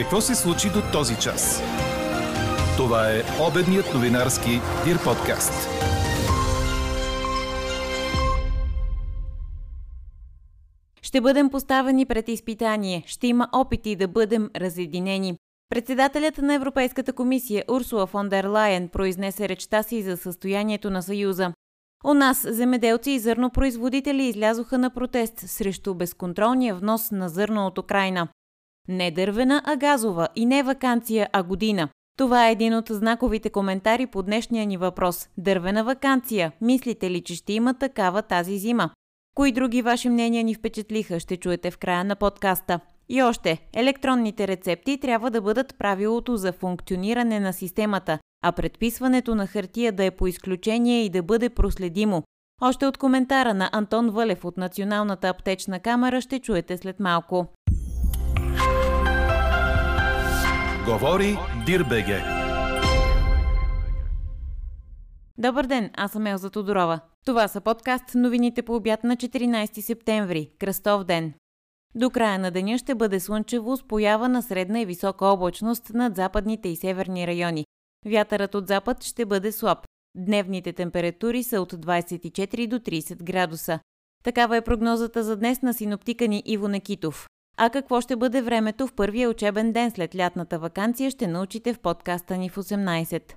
Какво се случи до този час? Това е обедният новинарски Дир подкаст. Ще бъдем поставени пред изпитание. Ще има опити да бъдем разединени. Председателят на Европейската комисия Урсула фон дер Лайен произнесе речта си за състоянието на Съюза. У нас земеделци и зърнопроизводители излязоха на протест срещу безконтролния внос на зърно от Украина. Не дървена, а газова и не вакансия, а година. Това е един от знаковите коментари по днешния ни въпрос. Дървена вакансия. Мислите ли, че ще има такава тази зима? Кои други ваши мнения ни впечатлиха, ще чуете в края на подкаста. И още, електронните рецепти трябва да бъдат правилото за функциониране на системата, а предписването на хартия да е по изключение и да бъде проследимо. Още от коментара на Антон Вълев от Националната аптечна камера ще чуете след малко. Говори Дирбеге. Добър ден, аз съм Елза Тодорова. Това са подкаст новините по обяд на 14 септември, Кръстов ден. До края на деня ще бъде слънчево с поява на средна и висока облачност над западните и северни райони. Вятърът от запад ще бъде слаб. Дневните температури са от 24 до 30 градуса. Такава е прогнозата за днес на синоптика ни Иво Некитов. А какво ще бъде времето в първия учебен ден след лятната вакансия ще научите в подкаста ни в 18.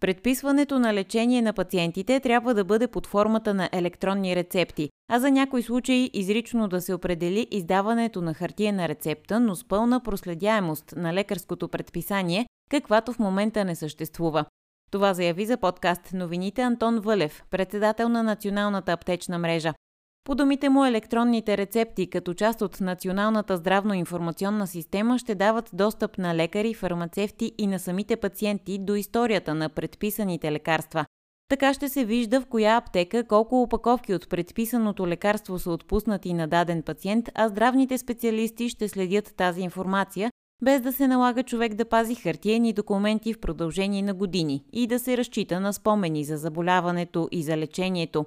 Предписването на лечение на пациентите трябва да бъде под формата на електронни рецепти, а за някои случаи изрично да се определи издаването на хартиена рецепта, но с пълна проследяемост на лекарското предписание, каквато в момента не съществува. Това заяви за подкаст новините Антон Вълев, председател на Националната аптечна мрежа. По думите му, електронните рецепти като част от Националната здравно-информационна система ще дават достъп на лекари, фармацевти и на самите пациенти до историята на предписаните лекарства. Така ще се вижда в коя аптека колко опаковки от предписаното лекарство са отпуснати на даден пациент, а здравните специалисти ще следят тази информация, без да се налага човек да пази хартиени документи в продължение на години и да се разчита на спомени за заболяването и за лечението.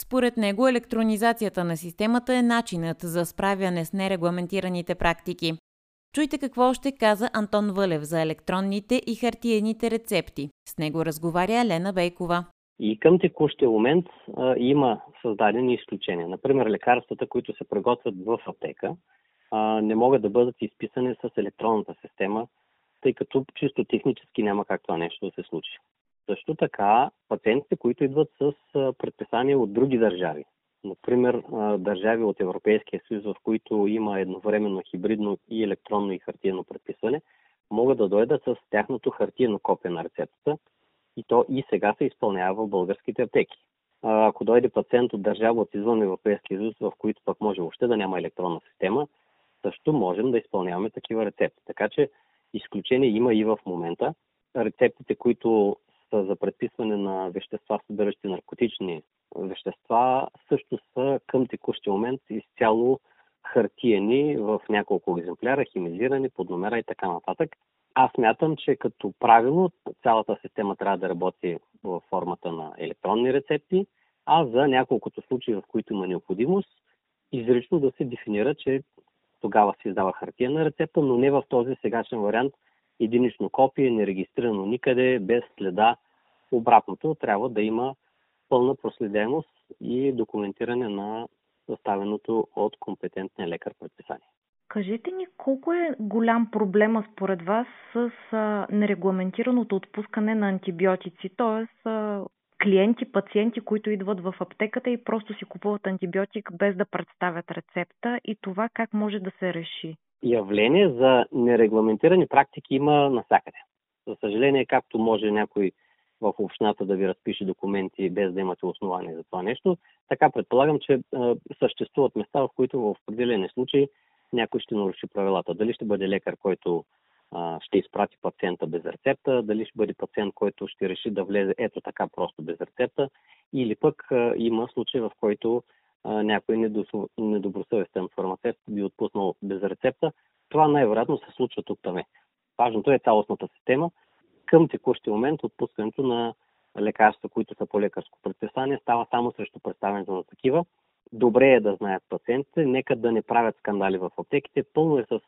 Според него електронизацията на системата е начинът за справяне с нерегламентираните практики. Чуйте какво ще каза Антон Вълев за електронните и хартиените рецепти. С него разговаря Елена Бейкова. И към текущия момент а, има създадени изключения. Например, лекарствата, които се приготвят в аптека, а, не могат да бъдат изписани с електронната система, тъй като чисто технически няма как това нещо да се случи. Също така, пациентите, които идват с предписания от други държави, например държави от Европейския съюз, в които има едновременно хибридно и електронно и хартиено предписване, могат да дойдат с тяхното хартиено копие на рецептата и то и сега се изпълнява в българските аптеки. Ако дойде пациент от държава от извън Европейския съюз, в които пък може въобще да няма електронна система, също можем да изпълняваме такива рецепти. Така че изключение има и в момента. Рецептите, които за предписване на вещества, съдържащи наркотични вещества, също са към текущия момент изцяло хартиени в няколко екземпляра, химизирани, под номера и така нататък. Аз мятам, че като правило цялата система трябва да работи в формата на електронни рецепти, а за няколкото случаи, в които има необходимост, изрично да се дефинира, че тогава се издава хартиена рецепта, но не в този сегашен вариант – единично копие, нерегистрирано никъде, без следа. Обратното трябва да има пълна проследяемост и документиране на съставеното от компетентния лекар предписание. Кажете ни колко е голям проблема според вас с нерегламентираното отпускане на антибиотици, т.е. клиенти, пациенти, които идват в аптеката и просто си купуват антибиотик без да представят рецепта и това как може да се реши? Явление за нерегламентирани практики има навсякъде. За съжаление, както може някой в общината да ви разпише документи без да имате основание за това нещо, така предполагам, че е, съществуват места, в които в определени случаи някой ще наруши правилата. Дали ще бъде лекар, който а, ще изпрати пациента без рецепта, дали ще бъде пациент, който ще реши да влезе ето така просто без рецепта, или пък а, има случаи, в който някой недобросъвестен фармацевт би отпуснал без рецепта. Това най-вероятно се случва тук там. Важното е цялостната система. Към текущия момент отпускането на лекарства, които са по лекарско предписание, става само срещу представянето на такива. добре е да знаят пациентите, нека да не правят скандали в аптеките. Пълно е с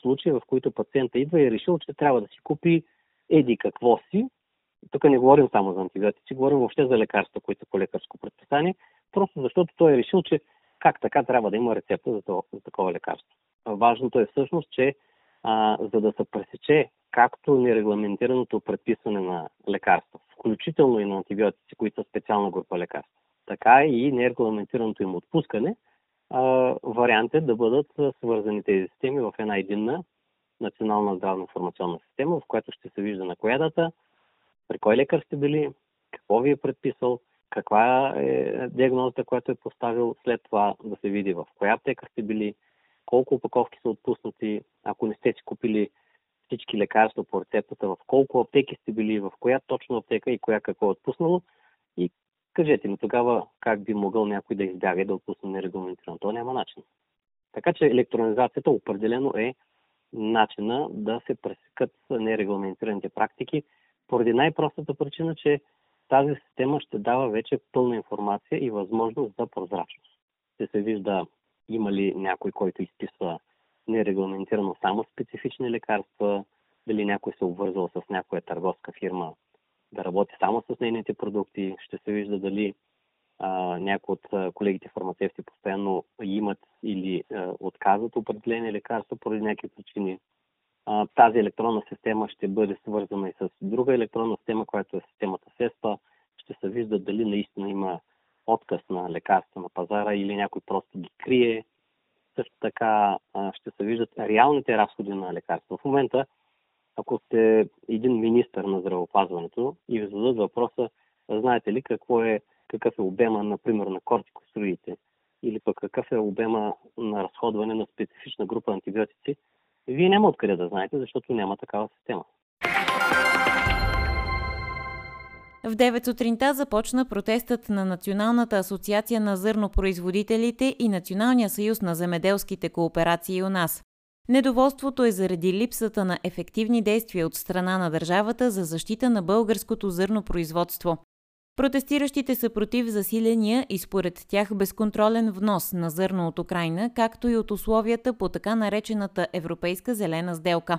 случаи, в които пациента идва и е решил, че трябва да си купи еди какво си. Тук не говорим само за антибиотици, говорим въобще за лекарства, които са по лекарско предписание, просто защото той е решил, че как така трябва да има рецепта за, това, за такова лекарство. Важното е всъщност, че а, за да се пресече както нерегламентираното предписване на лекарства, включително и на антибиотици, които са специална група лекарства, така и нерегламентираното им отпускане, а, вариант е да бъдат свързани тези системи в една единна национална здравна информационна система, в която ще се вижда на коя дата, при кой лекар сте били, какво ви е предписал, каква е диагнозата, която е поставил, след това да се види в коя аптека сте били, колко опаковки са отпуснати, ако не сте си купили всички лекарства по рецептата, в колко аптеки сте били, в коя точно аптека и коя какво е отпуснало. И кажете ми тогава как би могъл някой да избяга и да отпусне нерегламентирано. То няма начин. Така че електронизацията определено е начина да се пресекат нерегламентираните практики, поради най-простата причина, че тази система ще дава вече пълна информация и възможност за прозрачност. Ще се вижда има ли някой, който изписва нерегламентирано само специфични лекарства, дали някой се обвързал с някоя търговска фирма да работи само с нейните продукти, ще се вижда дали а, някои от колегите фармацевти постоянно имат или а, отказват определени лекарства поради някакви причини. Тази електронна система ще бъде свързана и с друга електронна система, която е системата СЕСПА. Ще се вижда дали наистина има отказ на лекарства на пазара или някой просто ги крие. Също така ще се виждат реалните разходи на лекарства. В момента, ако сте един министър на здравеопазването и ви зададат въпроса, знаете ли какво е, какъв е обема, например, на кортикостероидите или пък какъв е обема на разходване на специфична група антибиотици, вие няма откъде да знаете, защото няма такава система. В 9 сутринта започна протестът на Националната асоциация на зърнопроизводителите и Националния съюз на земеделските кооперации у нас. Недоволството е заради липсата на ефективни действия от страна на държавата за защита на българското зърнопроизводство. Протестиращите са против засиления и според тях безконтролен внос на зърно от Украина, както и от условията по така наречената Европейска зелена сделка.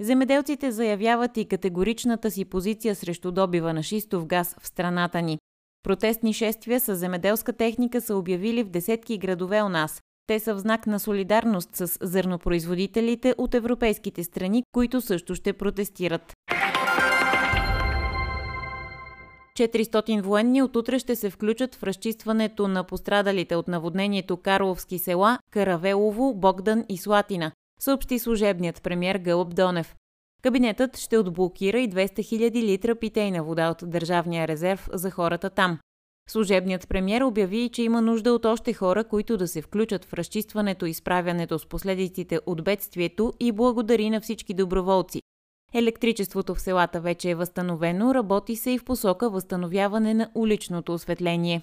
Земеделците заявяват и категоричната си позиция срещу добива на шистов газ в страната ни. Протестни шествия с земеделска техника са обявили в десетки градове у нас. Те са в знак на солидарност с зърнопроизводителите от европейските страни, които също ще протестират. 400 военни от утре ще се включат в разчистването на пострадалите от наводнението Карловски села Каравелово, Богдан и Слатина, съобщи служебният премьер Гълъб Донев. Кабинетът ще отблокира и 200 000 литра питейна вода от Държавния резерв за хората там. Служебният премьер обяви, че има нужда от още хора, които да се включат в разчистването и справянето с последиците от бедствието и благодари на всички доброволци, Електричеството в селата вече е възстановено, работи се и в посока възстановяване на уличното осветление.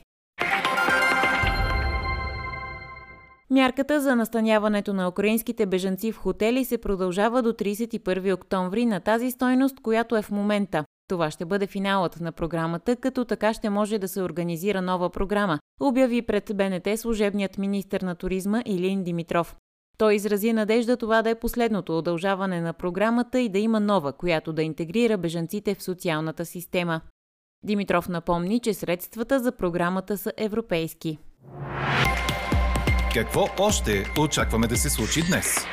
Мярката за настаняването на украинските бежанци в хотели се продължава до 31 октомври на тази стойност, която е в момента. Това ще бъде финалът на програмата, като така ще може да се организира нова програма, обяви пред БНТ служебният министр на туризма Илин Димитров. Той изрази надежда това да е последното удължаване на програмата и да има нова, която да интегрира бежанците в социалната система. Димитров напомни, че средствата за програмата са европейски. Какво още очакваме да се случи днес?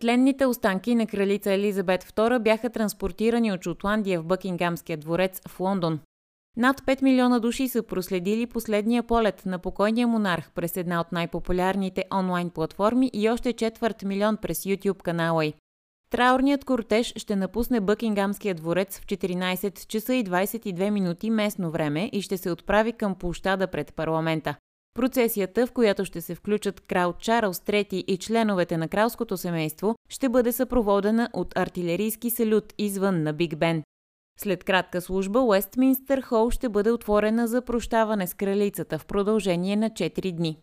Тленните останки на кралица Елизабет II бяха транспортирани от Шотландия в Бъкингамския дворец в Лондон. Над 5 милиона души са проследили последния полет на покойния монарх през една от най-популярните онлайн платформи и още четвърт милион през YouTube канала й. Траурният кортеж ще напусне Бъкингамския дворец в 14 часа и 22 минути местно време и ще се отправи към площада пред парламента. Процесията, в която ще се включат крал Чарлз III и членовете на кралското семейство, ще бъде съпроводена от артилерийски салют извън на Биг Бен. След кратка служба, Уестминстър Хол ще бъде отворена за прощаване с кралицата в продължение на 4 дни.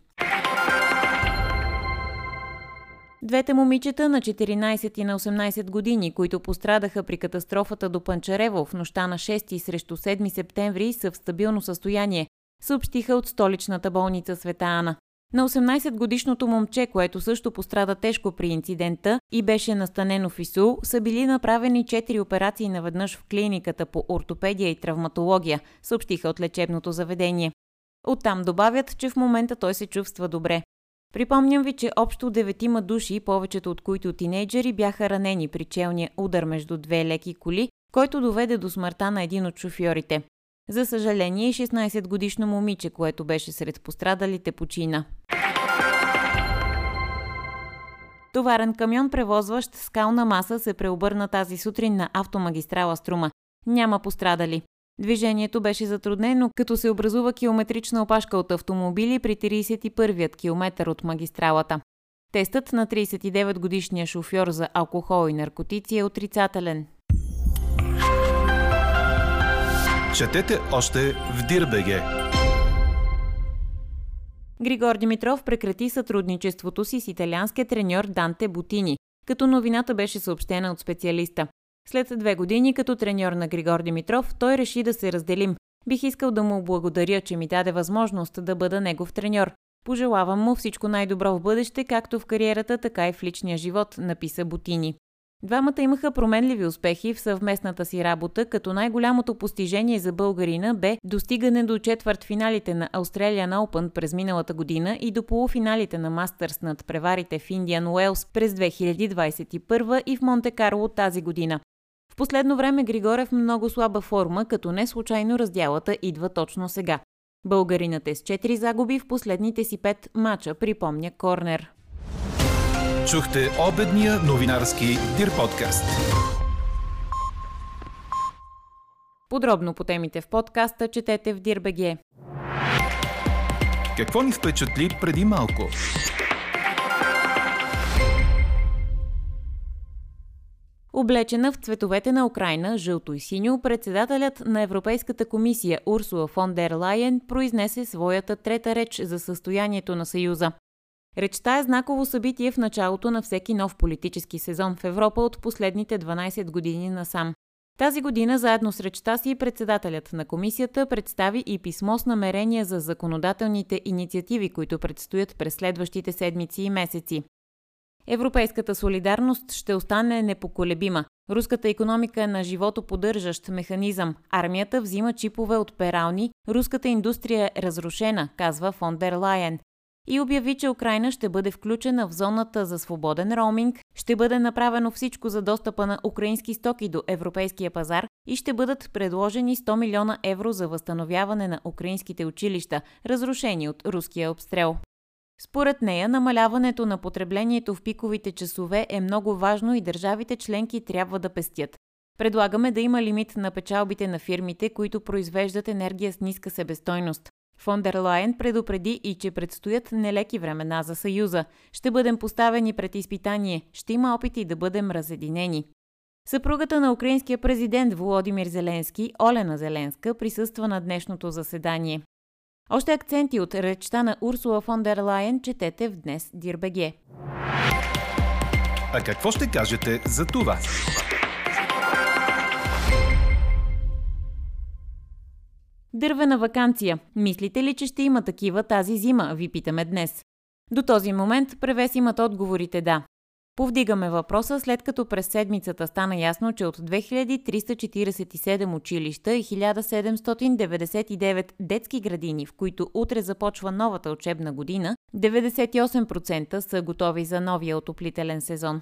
Двете момичета на 14 и на 18 години, които пострадаха при катастрофата до Панчарево в нощта на 6 срещу 7 септември, са в стабилно състояние, съобщиха от столичната болница Света Ана. На 18-годишното момче, което също пострада тежко при инцидента и беше настанено в ИСУ, са били направени 4 операции наведнъж в клиниката по ортопедия и травматология, съобщиха от лечебното заведение. Оттам добавят, че в момента той се чувства добре. Припомням ви, че общо деветима души, повечето от които тинейджери, бяха ранени при челния удар между две леки коли, който доведе до смъртта на един от шофьорите. За съжаление, 16-годишно момиче, което беше сред пострадалите, почина. Товарен камион, превозващ скална маса, се преобърна тази сутрин на автомагистрала Струма. Няма пострадали. Движението беше затруднено, като се образува километрична опашка от автомобили при 31-ят километър от магистралата. Тестът на 39-годишния шофьор за алкохол и наркотици е отрицателен. Четете още в Дирбеге. Григор Димитров прекрати сътрудничеството си с италианския треньор Данте Бутини, като новината беше съобщена от специалиста. След две години като треньор на Григор Димитров, той реши да се разделим. Бих искал да му благодаря, че ми даде възможност да бъда негов треньор. Пожелавам му всичко най-добро в бъдеще, както в кариерата, така и в личния живот, написа Бутини. Двамата имаха променливи успехи в съвместната си работа, като най-голямото постижение за българина бе достигане до четвъртфиналите на Australian Open през миналата година и до полуфиналите на Мастърс над преварите в Индиан Уелс през 2021 и в Монте Карло тази година. В последно време Григорев много слаба форма, като не случайно раздялата идва точно сега. Българинът е с 4 загуби в последните си 5 мача, припомня Корнер. Чухте обедния новинарски Дир подкаст. Подробно по темите в подкаста четете в Дирбеге. Какво ни впечатли преди малко? Облечена в цветовете на Украина, жълто и синьо, председателят на Европейската комисия Урсула фон дер Лайен произнесе своята трета реч за състоянието на Съюза. Речта е знаково събитие в началото на всеки нов политически сезон в Европа от последните 12 години насам. Тази година заедно с речта си председателят на комисията представи и писмо с намерения за законодателните инициативи, които предстоят през следващите седмици и месеци. Европейската солидарност ще остане непоколебима. Руската економика е на живото поддържащ механизъм. Армията взима чипове от перални, руската индустрия е разрушена, казва фон дер Лайен и обяви, че Украина ще бъде включена в зоната за свободен роуминг, ще бъде направено всичко за достъпа на украински стоки до европейския пазар и ще бъдат предложени 100 милиона евро за възстановяване на украинските училища, разрушени от руския обстрел. Според нея, намаляването на потреблението в пиковите часове е много важно и държавите членки трябва да пестят. Предлагаме да има лимит на печалбите на фирмите, които произвеждат енергия с ниска себестойност. Фон дер Лайен предупреди и, че предстоят нелеки времена за Съюза. Ще бъдем поставени пред изпитание, ще има опити да бъдем разединени. Съпругата на украинския президент Володимир Зеленски, Олена Зеленска, присъства на днешното заседание. Още акценти от речта на Урсула фон дер Лайен четете в днес Дирбеге. А какво ще кажете за това? Дървена вакансия. Мислите ли, че ще има такива тази зима, ви питаме днес. До този момент превес имат отговорите да. Повдигаме въпроса, след като през седмицата стана ясно, че от 2347 училища и 1799 детски градини, в които утре започва новата учебна година, 98% са готови за новия отоплителен сезон.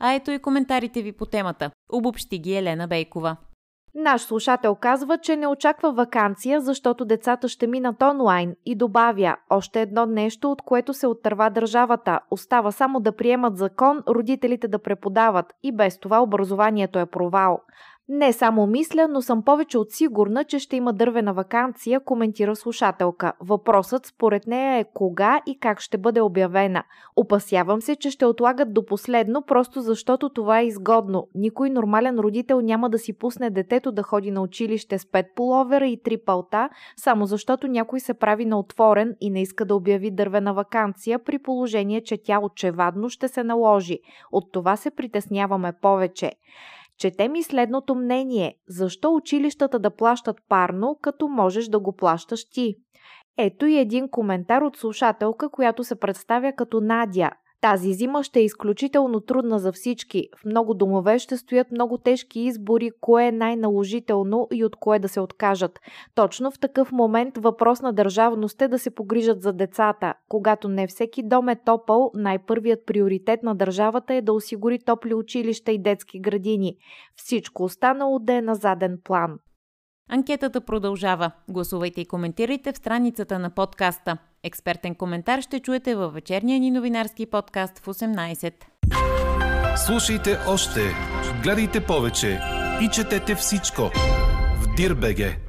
А ето и коментарите ви по темата. Обобщи ги Елена Бейкова. Наш слушател казва, че не очаква вакансия, защото децата ще минат онлайн и добавя още едно нещо, от което се оттърва държавата. Остава само да приемат закон, родителите да преподават и без това образованието е провал. Не само мисля, но съм повече от сигурна, че ще има дървена вакансия, коментира слушателка. Въпросът според нея е кога и как ще бъде обявена. Опасявам се, че ще отлагат до последно, просто защото това е изгодно. Никой нормален родител няма да си пусне детето да ходи на училище с пет половера и три палта, само защото някой се прави на отворен и не иска да обяви дървена вакансия, при положение, че тя очевадно ще се наложи. От това се притесняваме повече. Чете ми следното мнение. Защо училищата да плащат парно, като можеш да го плащаш ти? Ето и един коментар от слушателка, която се представя като Надя. Тази зима ще е изключително трудна за всички. В много домове ще стоят много тежки избори, кое е най-наложително и от кое да се откажат. Точно в такъв момент въпрос на държавност е да се погрижат за децата. Когато не всеки дом е топъл, най-първият приоритет на държавата е да осигури топли училища и детски градини. Всичко останало да е на заден план. Анкетата продължава. Гласувайте и коментирайте в страницата на подкаста. Експертен коментар ще чуете във вечерния ни новинарски подкаст в 18. Слушайте още, гледайте повече и четете всичко в Дирбеге.